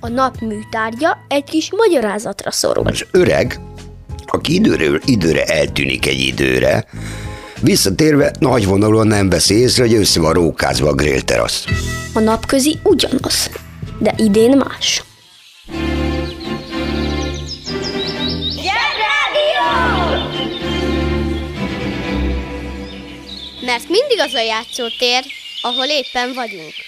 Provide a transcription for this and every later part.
A nap műtárgya egy kis magyarázatra szorul. Az öreg, aki időről időre eltűnik egy időre, visszatérve nagyvonalúan nem veszi észre, hogy össze van rókázva a grillterasz. A napközi ugyanaz, de idén más. Mert mindig az a játszótér, ahol éppen vagyunk.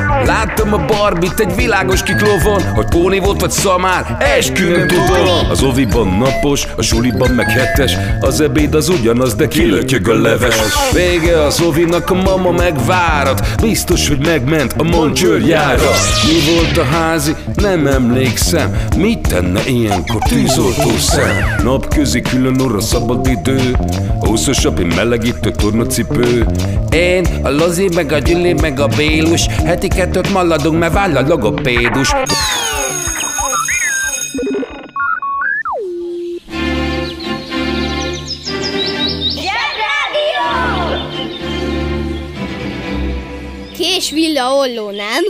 Láttam a barbit egy világos kiklovon Hogy póni volt vagy szamár, eskü nem tudom. Az oviban napos, a suliban meg hetes Az ebéd az ugyanaz, de kilötyög a leves. Vége az ovinak, a mama megvárat Biztos, hogy megment a moncsőrjára Mi volt a házi? Nem emlékszem. Mit tenne ilyenkor tűzoltó szem? Napközi külön orra szabad idő Húszosabb, én melegítő tornacipő. Én, a Lozi, meg a Gyüli, meg a Bélus Heti kettőt maladunk, mert váll a logopédus. Kés villa olló nem,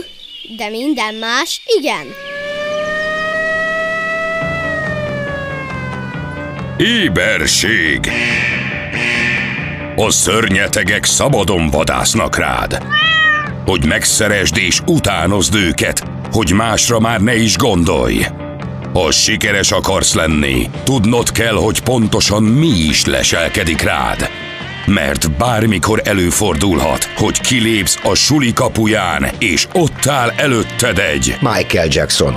de minden más igen. Éberség. A szörnyetegek szabadon vadásznak rád Hogy megszeresd és utánozd őket Hogy másra már ne is gondolj Ha sikeres akarsz lenni Tudnod kell, hogy pontosan mi is leselkedik rád mert bármikor előfordulhat, hogy kilépsz a suli kapuján, és ott áll előtted egy Michael Jackson.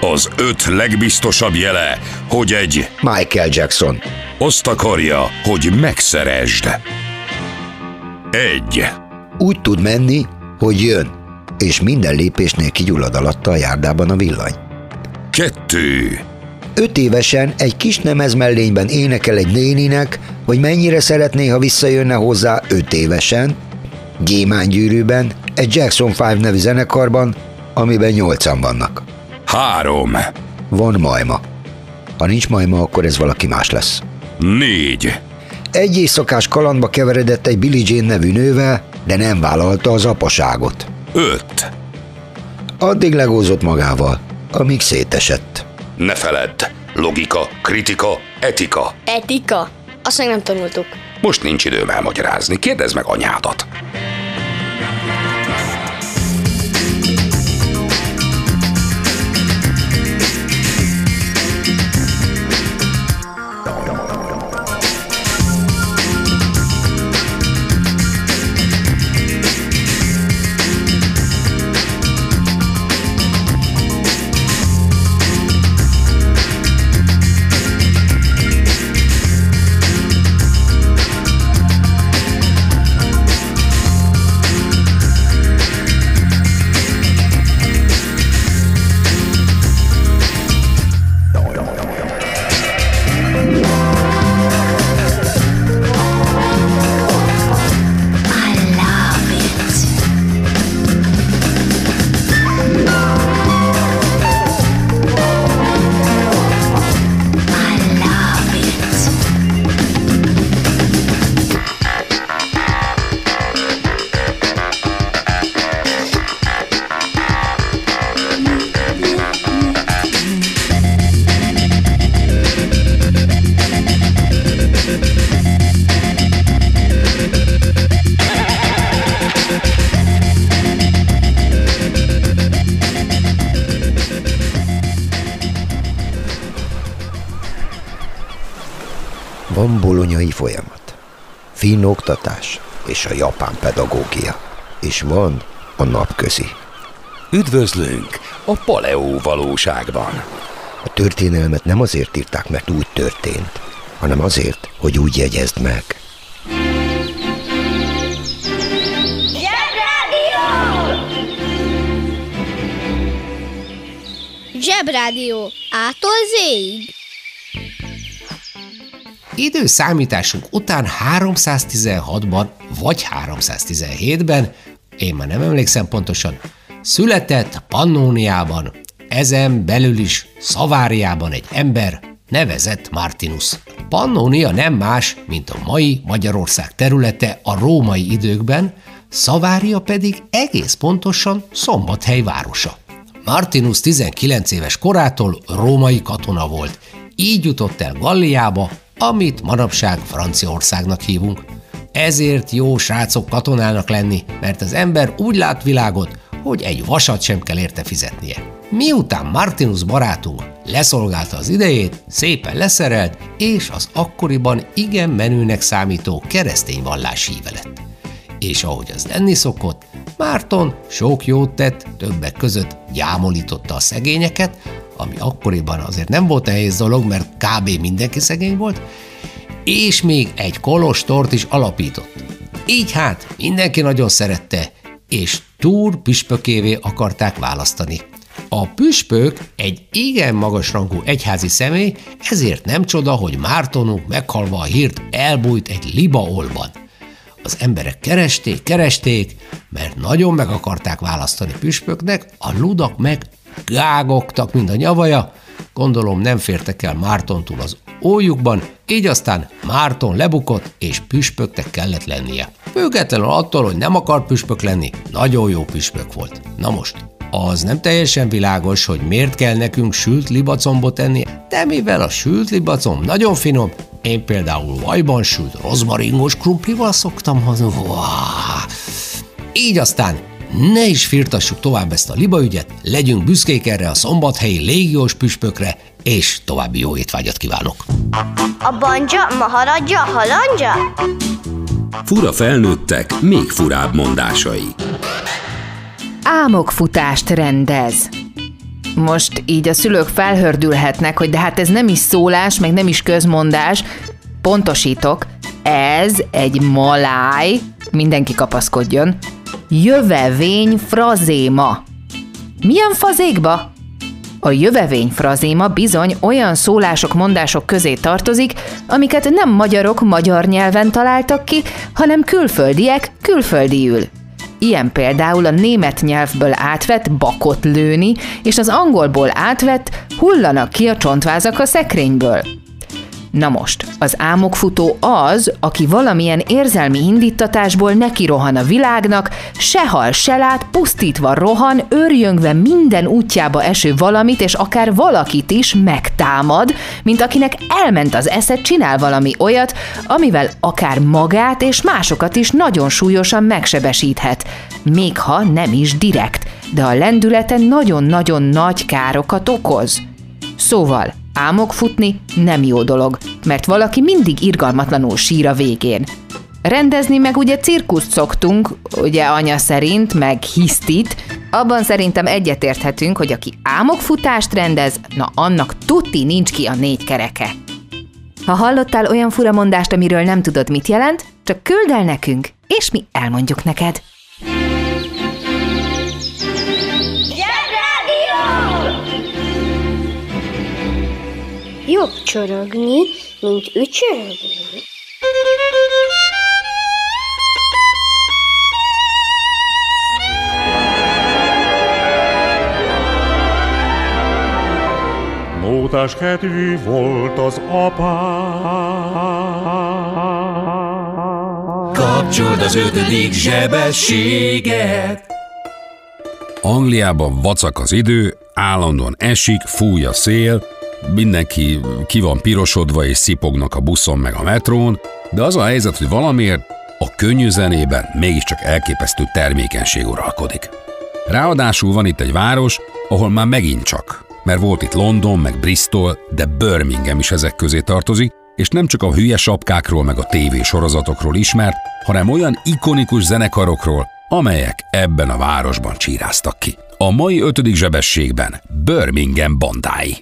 az öt legbiztosabb jele, hogy egy Michael Jackson. azt akarja, hogy megszeresd. Egy. Úgy tud menni, hogy jön, és minden lépésnél kigyullad alatta a járdában a villany. Kettő. Öt évesen egy kis mellényben énekel egy néninek, hogy mennyire szeretné, ha visszajönne hozzá öt évesen, Gyémánygyűrűben, egy Jackson 5 nevű zenekarban, amiben nyolcan vannak. Három. Van majma. Ha nincs majma, akkor ez valaki más lesz. Négy. Egy éjszakás kalandba keveredett egy Billie Jane nevű nővel, de nem vállalta az apaságot. Öt. Addig legózott magával, amíg szétesett. Ne feledd. Logika, kritika, etika. Etika. Azt meg nem tanultuk. Most nincs időm elmagyarázni. Kérdezd meg anyádat. Bolonyai folyamat, finn oktatás és a japán pedagógia, és van a napközi. Üdvözlünk a paleó valóságban. A történelmet nem azért írták, mert úgy történt, hanem azért, hogy úgy jegyezd meg. Zsebrádió. Ától zéig. Időszámításunk után 316-ban vagy 317-ben, én már nem emlékszem pontosan, született Pannóniában, ezen belül is Szaváriában egy ember, nevezett Martinus. Pannonia nem más, mint a mai Magyarország területe a római időkben, Szavária pedig egész pontosan Szombathely városa. Martinus 19 éves korától római katona volt, így jutott el Galliába, amit manapság Franciaországnak hívunk. Ezért jó srácok katonának lenni, mert az ember úgy lát világot, hogy egy vasat sem kell érte fizetnie. Miután Martinus barátunk leszolgálta az idejét, szépen leszerelt, és az akkoriban igen menőnek számító keresztény vallás híve lett. És ahogy az lenni szokott, Márton sok jót tett, többek között gyámolította a szegényeket, ami akkoriban azért nem volt nehéz dolog, mert kb. mindenki szegény volt, és még egy kolostort is alapított. Így hát mindenki nagyon szerette, és túr püspökévé akarták választani. A püspök egy igen magasrangú egyházi személy, ezért nem csoda, hogy Mártonuk meghalva a hírt elbújt egy libaolban. Az emberek keresték, keresték, mert nagyon meg akarták választani püspöknek, a ludak meg gágogtak, mint a nyavaja, gondolom nem fértek el Mártontól az ójukban, így aztán Márton lebukott, és püspöknek kellett lennie. Függetlenül attól, hogy nem akar püspök lenni, nagyon jó püspök volt. Na most, az nem teljesen világos, hogy miért kell nekünk sült libacombot enni, de mivel a sült libacom nagyon finom, én például vajban sült rozmaringos krumplival szoktam haza. Így aztán ne is firtassuk tovább ezt a libaügyet, legyünk büszkék erre a szombathelyi légiós püspökre, és további jó étvágyat kívánok! A banja, maharadja, halandja? Fura felnőttek, még furább mondásai. Álmokfutást rendez. Most így a szülők felhördülhetnek, hogy de hát ez nem is szólás, meg nem is közmondás. Pontosítok, ez egy maláj, mindenki kapaszkodjon, jövevény frazéma. Milyen fazékba? A jövevény frazéma bizony olyan szólások, mondások közé tartozik, amiket nem magyarok magyar nyelven találtak ki, hanem külföldiek külföldiül. Ilyen például a német nyelvből átvett bakot lőni, és az angolból átvett hullanak ki a csontvázak a szekrényből. Na most, az álmokfutó az, aki valamilyen érzelmi indítatásból neki rohan a világnak, se hal, se lát, pusztítva rohan, őrjöngve minden útjába eső valamit, és akár valakit is megtámad, mint akinek elment az esze, csinál valami olyat, amivel akár magát és másokat is nagyon súlyosan megsebesíthet, még ha nem is direkt, de a lendülete nagyon-nagyon nagy károkat okoz. Szóval, Álmok futni nem jó dolog, mert valaki mindig irgalmatlanul sír a végén. Rendezni meg ugye cirkuszt szoktunk, ugye anya szerint, meg hisztit, abban szerintem egyetérthetünk, hogy aki álmokfutást rendez, na annak tuti nincs ki a négy kereke. Ha hallottál olyan furamondást, amiről nem tudod, mit jelent, csak küld el nekünk, és mi elmondjuk neked. Jobb csorogni, mint ücsörögni. Mótás kedvű volt az apám. Kapcsold az ötödik zsebességet! Angliában vacak az idő, állandóan esik, fúj a szél, mindenki ki van pirosodva és szipognak a buszon meg a metrón, de az a helyzet, hogy valamiért a könnyű zenében mégiscsak elképesztő termékenység uralkodik. Ráadásul van itt egy város, ahol már megint csak, mert volt itt London, meg Bristol, de Birmingham is ezek közé tartozik, és nem csak a hülye sapkákról meg a tévé sorozatokról ismert, hanem olyan ikonikus zenekarokról, amelyek ebben a városban csíráztak ki. A mai ötödik zsebességben Birmingham bandái.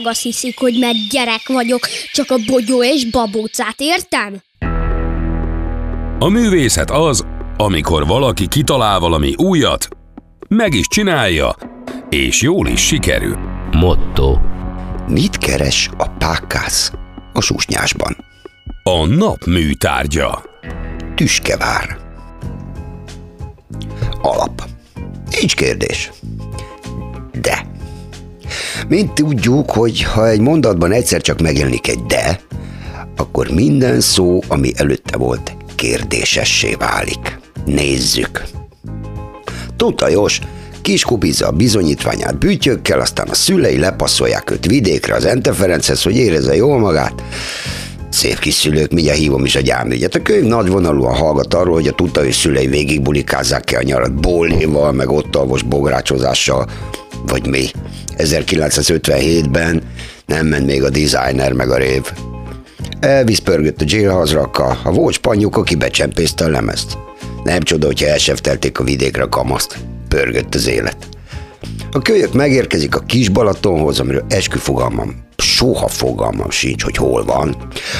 Tényleg azt hiszik, hogy mert gyerek vagyok, csak a bogyó és babócát értem? A művészet az, amikor valaki kitalál valami újat, meg is csinálja, és jól is sikerül. Motto. Mit keres a pákász a susnyásban? A nap műtárgya. Tüskevár. Alap. Nincs kérdés. De. Mint tudjuk, hogy ha egy mondatban egyszer csak megjelenik egy de, akkor minden szó, ami előtte volt, kérdésessé válik. Nézzük. Tutajos, kiskubizza a bizonyítványát bűtyökkel, aztán a szülei lepasszolják őt vidékre az Ente Ferenchez, hogy érezze jól magát. Szép kis szülők, mindjárt hívom is a gyámügyet. A könyv nagyvonalúan hallgat arról, hogy a tutajos szülei végigbulikázzák ki a nyarat bóléval, meg ott alvos bográcsozással, vagy mi. 1957-ben nem ment még a designer meg a rév. Elvisz pörgött a jailhouse a vócspanyuk, aki becsempészte a lemezt. Nem csoda, hogyha elseftelték a vidékre a kamaszt. Pörgött az élet. A kölyök megérkezik a kis Balatonhoz, amiről esküfogalmam, soha fogalmam sincs, hogy hol van.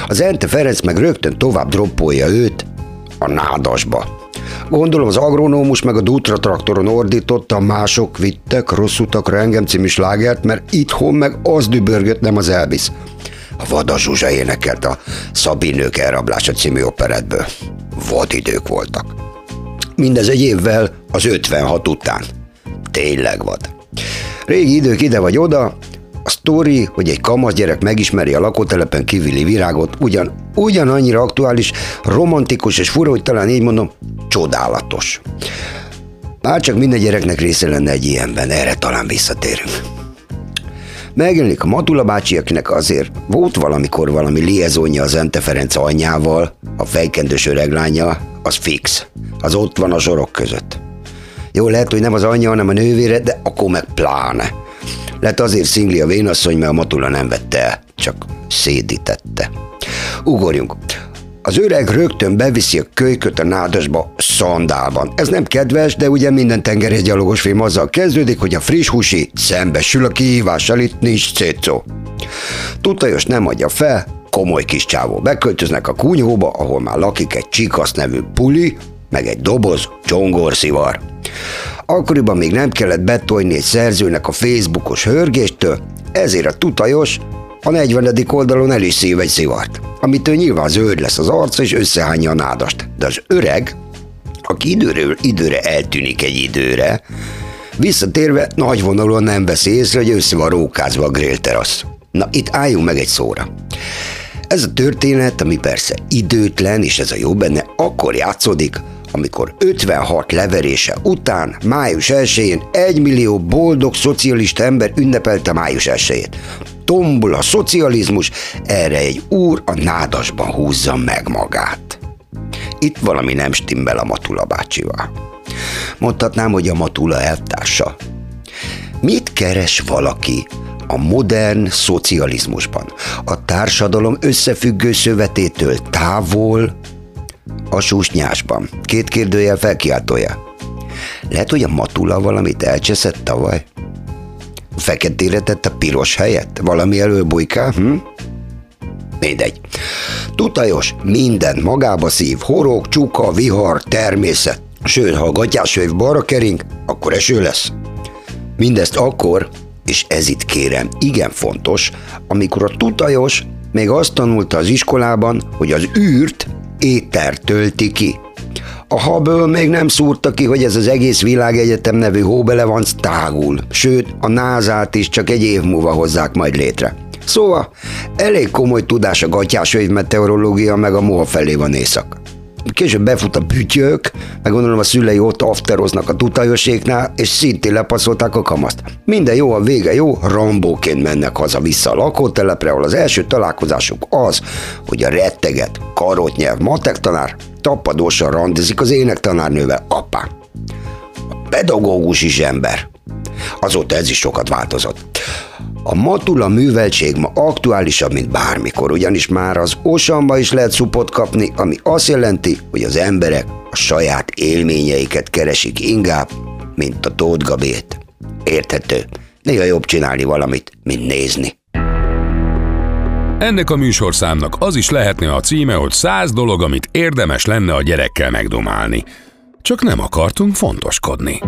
Az Ente Ferenc meg rögtön tovább droppolja őt a nádasba. Gondolom az agronómus meg a Dutra traktoron ordította, mások vittek rossz utakra engem című slágert, mert itthon meg az dübörgött, nem az elvisz. A Vada Zsuzsa énekelt a Szabinők elrablása című operetből. Vadidők voltak. Mindez egy évvel az 56 után. Tényleg vad. Régi idők ide vagy oda, a sztori, hogy egy kamasz gyerek megismeri a lakótelepen kívüli virágot, ugyan, ugyanannyira aktuális, romantikus és fura, hogy talán így mondom, csodálatos. Már csak minden gyereknek része lenne egy ilyenben, erre talán visszatérünk. Megjelenik a Matula bácsi, akinek azért volt valamikor valami liezónja az Ente Ferenc anyjával, a fejkendős öreglánya, az fix. Az ott van a zsorok között. Jó, lehet, hogy nem az anyja, hanem a nővére, de akkor meg pláne. Lett azért szingli a vénasszony, mert a Matula nem vette el, csak szédítette. Ugorjunk. Az öreg rögtön beviszi a kölyköt a nádasba szandálban. Ez nem kedves, de ugye minden tengerészgyalogos film azzal kezdődik, hogy a friss húsi szembesül a kihívással, itt nincs cécó. Tutajos nem adja fel, komoly kis csávó. Beköltöznek a kunyhóba, ahol már lakik egy csikasz nevű puli, meg egy doboz csongorszivar. Akkoriban még nem kellett betolni egy szerzőnek a Facebookos hörgéstől, ezért a tutajos a 40. oldalon el is szív egy szivart, amitől nyilván zöld lesz az arca és összehányja a nádast. De az öreg, aki időről időre eltűnik egy időre, Visszatérve, nagy vonalon nem veszi észre, hogy össze van rókázva a grillterasz. Na, itt álljunk meg egy szóra. Ez a történet, ami persze időtlen, és ez a jó benne, akkor játszódik, amikor 56 leverése után, május 1-én egy millió boldog szocialista ember ünnepelte május 1-ét. Tombul a szocializmus, erre egy úr a nádasban húzza meg magát. Itt valami nem stimmel a Matula bácsival. Mondhatnám, hogy a Matula elvtársa. Mit keres valaki a modern szocializmusban? A társadalom összefüggő szövetétől távol, a súsnyásban. Két kérdőjel felkiáltója. Lehet, hogy a Matula valamit elcseszett tavaly? Feketére tett a piros helyett? Valami elől bujká? Hm? Mindegy. Tutajos, minden magába szív, horog, csuka, vihar, természet. Sőt, ha a gatyásöv balra kering, akkor eső lesz. Mindezt akkor, és ez itt kérem, igen fontos, amikor a tutajos még azt tanulta az iskolában, hogy az űrt éter tölti ki. A haből még nem szúrta ki, hogy ez az egész világegyetem nevű hóbelevanc tágul, sőt, a názát is csak egy év múlva hozzák majd létre. Szóval elég komoly tudás a gatyás meteorológia, meg a moha felé van éjszak. Később befut a bütyök, meg gondolom a szülei ott afteroznak a tutajoséknál, és szintén lepaszolták a kamaszt. Minden jó, a vége jó, rambóként mennek haza-vissza a lakótelepre, ahol az első találkozásuk az, hogy a retteget, nyelv matek tanár tapadósan randizik az énektanárnővel, apá. A pedagógus is ember. Azóta ez is sokat változott. A matula műveltség ma aktuálisabb, mint bármikor, ugyanis már az osamba is lehet szupot kapni, ami azt jelenti, hogy az emberek a saját élményeiket keresik inkább, mint a Tóth Gabét. Érthető. Néha jobb csinálni valamit, mint nézni. Ennek a műsorszámnak az is lehetne a címe, hogy száz dolog, amit érdemes lenne a gyerekkel megdomálni. Csak nem akartunk fontoskodni.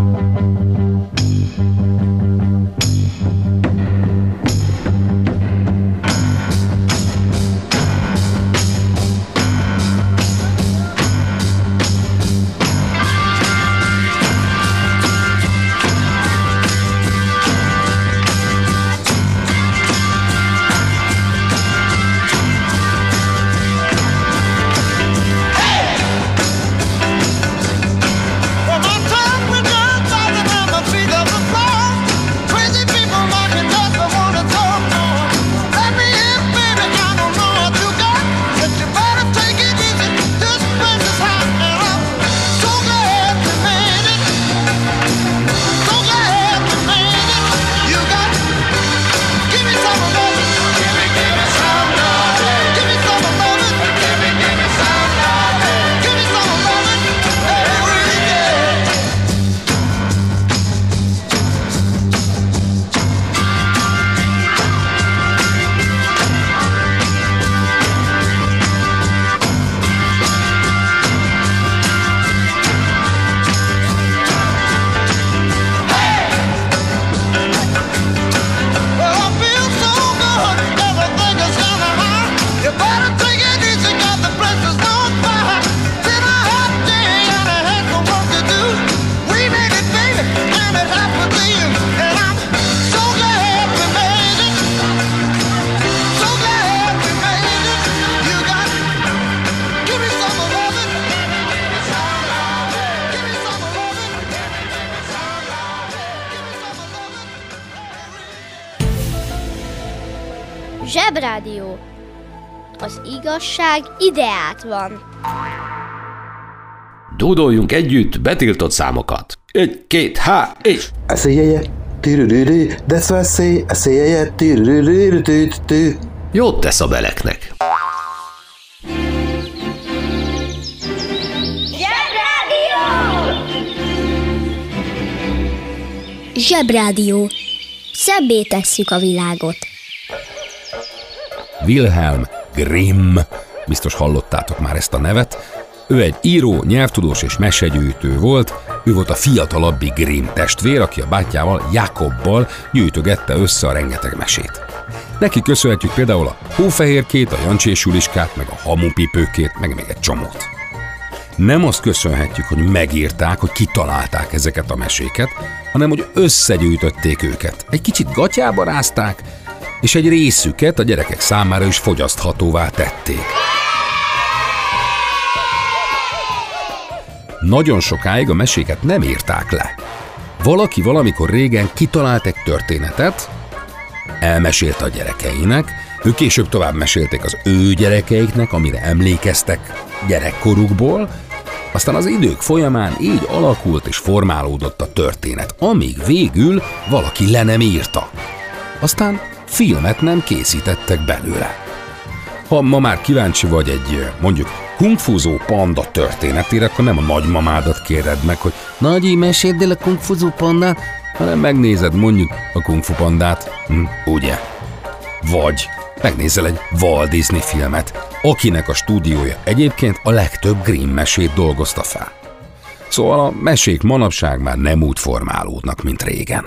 Igazság ideát van. Dúdoljunk együtt betiltott számokat. Egy, két, há, és... Say, I say yeah yeah, tü Jót tesz a beleknek. Zsebrádió. Szebbé tesszük a világot. Wilhelm Grimm, biztos hallottátok már ezt a nevet, ő egy író, nyelvtudós és mesegyűjtő volt, ő volt a fiatalabbi Grimm testvér, aki a bátyjával, Jakobbal gyűjtögette össze a rengeteg mesét. Neki köszönhetjük például a hófehérkét, a jancsésüliskát, meg a hamupipőkét, meg még egy csomót. Nem azt köszönhetjük, hogy megírták, hogy kitalálták ezeket a meséket, hanem hogy összegyűjtötték őket. Egy kicsit gatyába rázták, és egy részüket a gyerekek számára is fogyaszthatóvá tették. Nagyon sokáig a meséket nem írták le. Valaki valamikor régen kitalált egy történetet, elmesélte a gyerekeinek, ők később tovább mesélték az ő gyerekeiknek, amire emlékeztek gyerekkorukból, aztán az idők folyamán így alakult és formálódott a történet, amíg végül valaki le nem írta. Aztán filmet nem készítettek belőle. Ha ma már kíváncsi vagy egy mondjuk kungfúzó panda történetére, akkor nem a nagymamádat kéred meg, hogy Nagyi, meséld el a kungfúzó pandát, hanem megnézed mondjuk a kungfu pandát, hm, ugye? Vagy megnézel egy Walt Disney filmet, akinek a stúdiója egyébként a legtöbb Grimm mesét dolgozta fel. Szóval a mesék manapság már nem úgy formálódnak, mint régen.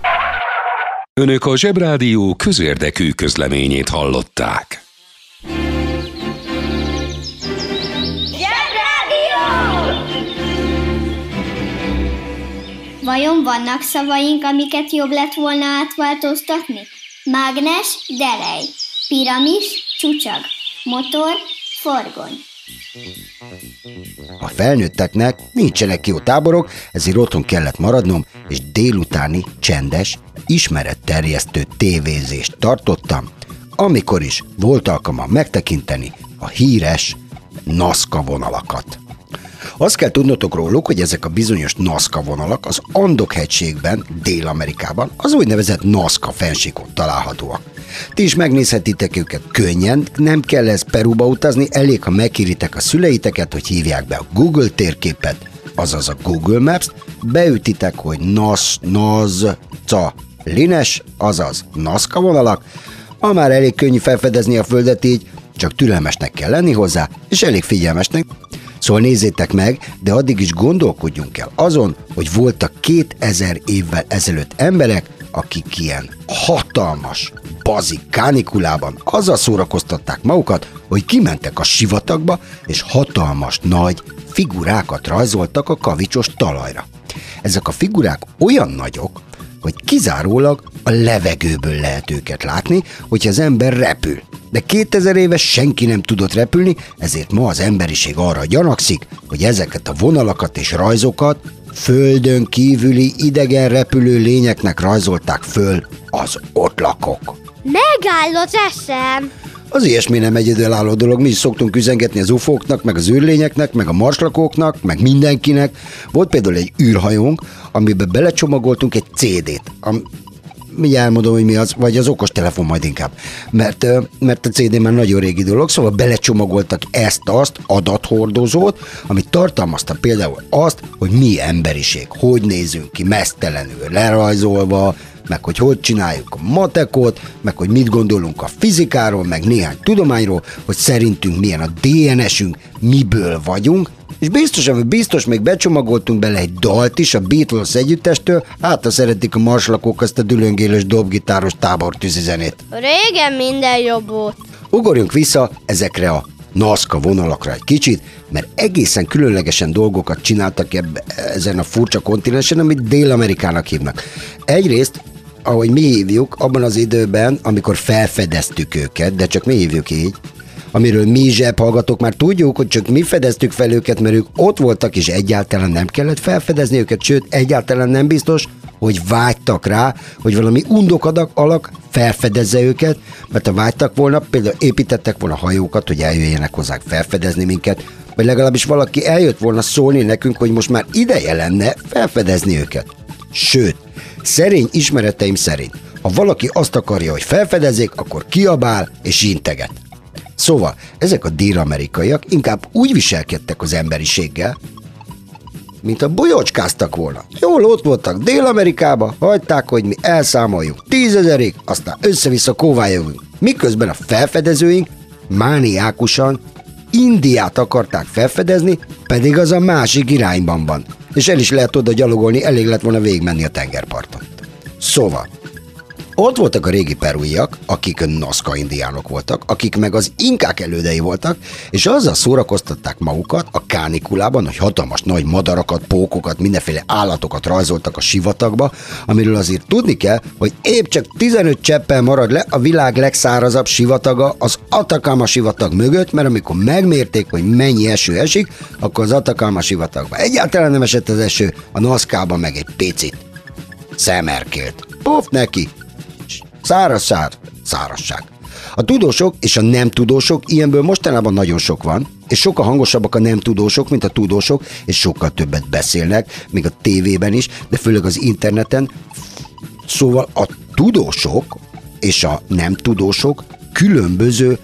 Önök a Zsebrádió közérdekű közleményét hallották. Vajon vannak szavaink, amiket jobb lett volna átváltoztatni? Mágnes, delej. Piramis, csúcsag. Motor, forgony. A felnőtteknek nincsenek jó táborok, ezért otthon kellett maradnom, és délutáni, csendes, ismeretterjesztő tévézést tartottam, amikor is volt alkalmam megtekinteni a híres NASCA vonalakat. Azt kell tudnotok róluk, hogy ezek a bizonyos NASCA vonalak az Andok hegységben, Dél-Amerikában, az úgynevezett NASCA fensékon találhatóak. Ti is megnézhetitek őket könnyen, nem kell ez Peruba utazni, elég, ha megkéritek a szüleiteket, hogy hívják be a Google térképet, azaz a Google Maps, beütitek, hogy NAS, NAZ, CA, Lines, azaz NASCA vonalak, ha már elég könnyű felfedezni a földet így, csak türelmesnek kell lenni hozzá, és elég figyelmesnek. Szóval nézzétek meg, de addig is gondolkodjunk el azon, hogy voltak 2000 évvel ezelőtt emberek, akik ilyen hatalmas, bazik kánikulában azzal szórakoztatták magukat, hogy kimentek a sivatagba, és hatalmas, nagy figurákat rajzoltak a kavicsos talajra. Ezek a figurák olyan nagyok, hogy kizárólag a levegőből lehet őket látni, hogyha az ember repül. De 2000 éve senki nem tudott repülni, ezért ma az emberiség arra gyanakszik, hogy ezeket a vonalakat és rajzokat földön kívüli idegen repülő lényeknek rajzolták föl az ott lakók. Megáll eszem. Az ilyesmi nem egyedülálló dolog, mi is szoktunk üzengetni az ufóknak, meg az űrlényeknek, meg a marslakóknak, meg mindenkinek. Volt például egy űrhajónk, amiben belecsomagoltunk egy CD-t, mindjárt elmondom, hogy mi az, vagy az okos telefon majd inkább. Mert, mert a CD már nagyon régi dolog, szóval belecsomagoltak ezt-azt, adathordozót, ami tartalmazta például azt, hogy mi emberiség, hogy nézünk ki, mesztelenül, lerajzolva, meg hogy hogy csináljuk a matekot, meg hogy mit gondolunk a fizikáról, meg néhány tudományról, hogy szerintünk milyen a DNS-ünk, miből vagyunk, és biztos, hogy biztos még becsomagoltunk bele egy dalt is a Beatles együttestől, hát ha szeretik a marslakók azt a dülöngélős dobgitáros tábortűzi zenét. Régen minden jobb volt. Ugorjunk vissza ezekre a NASCA vonalakra egy kicsit, mert egészen különlegesen dolgokat csináltak ebbe, ezen a furcsa kontinensen, amit Dél-Amerikának hívnak. Egyrészt, ahogy mi hívjuk, abban az időben, amikor felfedeztük őket, de csak mi hívjuk így, amiről mi zsebhallgatók már tudjuk, hogy csak mi fedeztük fel őket, mert ők ott voltak, és egyáltalán nem kellett felfedezni őket, sőt, egyáltalán nem biztos, hogy vágytak rá, hogy valami undokadak alak felfedezze őket, mert ha vágytak volna, például építettek volna hajókat, hogy eljöjjenek hozzánk felfedezni minket, vagy legalábbis valaki eljött volna szólni nekünk, hogy most már ideje lenne felfedezni őket. Sőt, szerény ismereteim szerint, ha valaki azt akarja, hogy felfedezzék, akkor kiabál és integet. Szóval ezek a dél-amerikaiak inkább úgy viselkedtek az emberiséggel, mint a bolyocskáztak volna. Jól ott voltak Dél-Amerikába, hagyták, hogy mi elszámoljunk tízezerig, aztán össze-vissza kóvályogunk. Miközben a felfedezőink mániákusan Indiát akarták felfedezni, pedig az a másik irányban van. És el is lehet oda gyalogolni, elég lett volna végigmenni a tengerparton. Szóval, ott voltak a régi perúiak, akik Nazca indiánok voltak, akik meg az inkák elődei voltak, és azzal szórakoztatták magukat a kánikulában, hogy hatalmas nagy madarakat, pókokat, mindenféle állatokat rajzoltak a sivatagba, amiről azért tudni kell, hogy épp csak 15 cseppel marad le a világ legszárazabb sivataga az Atacama sivatag mögött, mert amikor megmérték, hogy mennyi eső esik, akkor az Atacama sivatagban egyáltalán nem esett az eső, a Nazcában meg egy picit. Szemerkélt. Puf neki, Szárazság, szárazság. A tudósok és a nem tudósok, ilyenből mostanában nagyon sok van, és sokkal hangosabbak a nem tudósok, mint a tudósok, és sokkal többet beszélnek, még a tévében is, de főleg az interneten. Szóval a tudósok és a nem tudósok különböző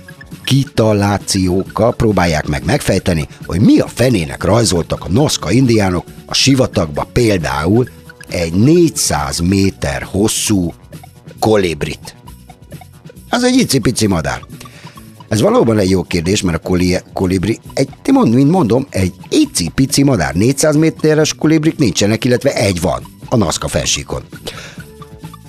kitalációkkal próbálják meg megfejteni, hogy mi a fenének rajzoltak a Nazca indiánok a sivatagba például egy 400 méter hosszú kolibrit. Az egy icipici madár. Ez valóban egy jó kérdés, mert a koli- kolibri, egy, ti mond, mint mondom, egy icipici madár. 400 méteres kolibrik nincsenek, illetve egy van a Nazca felsíkon.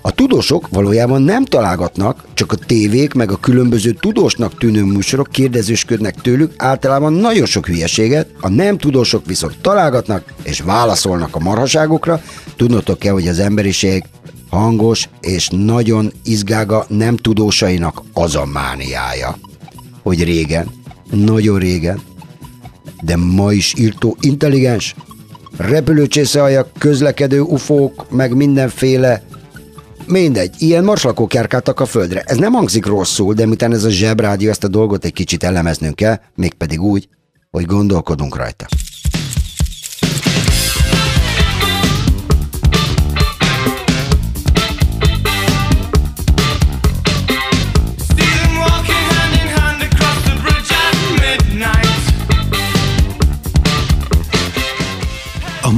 A tudósok valójában nem találgatnak, csak a tévék meg a különböző tudósnak tűnő műsorok kérdezősködnek tőlük általában nagyon sok hülyeséget, a nem tudósok viszont találgatnak és válaszolnak a marhaságokra. Tudnotok kell, hogy az emberiség hangos és nagyon izgága nem tudósainak az a mániája, hogy régen, nagyon régen, de ma is írtó intelligens, repülőcsészealjak, közlekedő ufók, meg mindenféle Mindegy, ilyen marslakók járkáltak a földre. Ez nem hangzik rosszul, de miután ez a zsebrádió, ezt a dolgot egy kicsit elemeznünk kell, mégpedig úgy, hogy gondolkodunk rajta.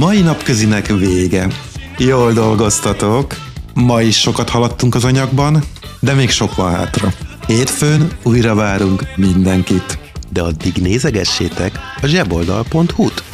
Mai napközinek vége. Jól dolgoztatok. Ma is sokat haladtunk az anyagban, de még sok van hátra. Hétfőn újra várunk mindenkit. De addig nézegessétek a zseboldal.hu-t.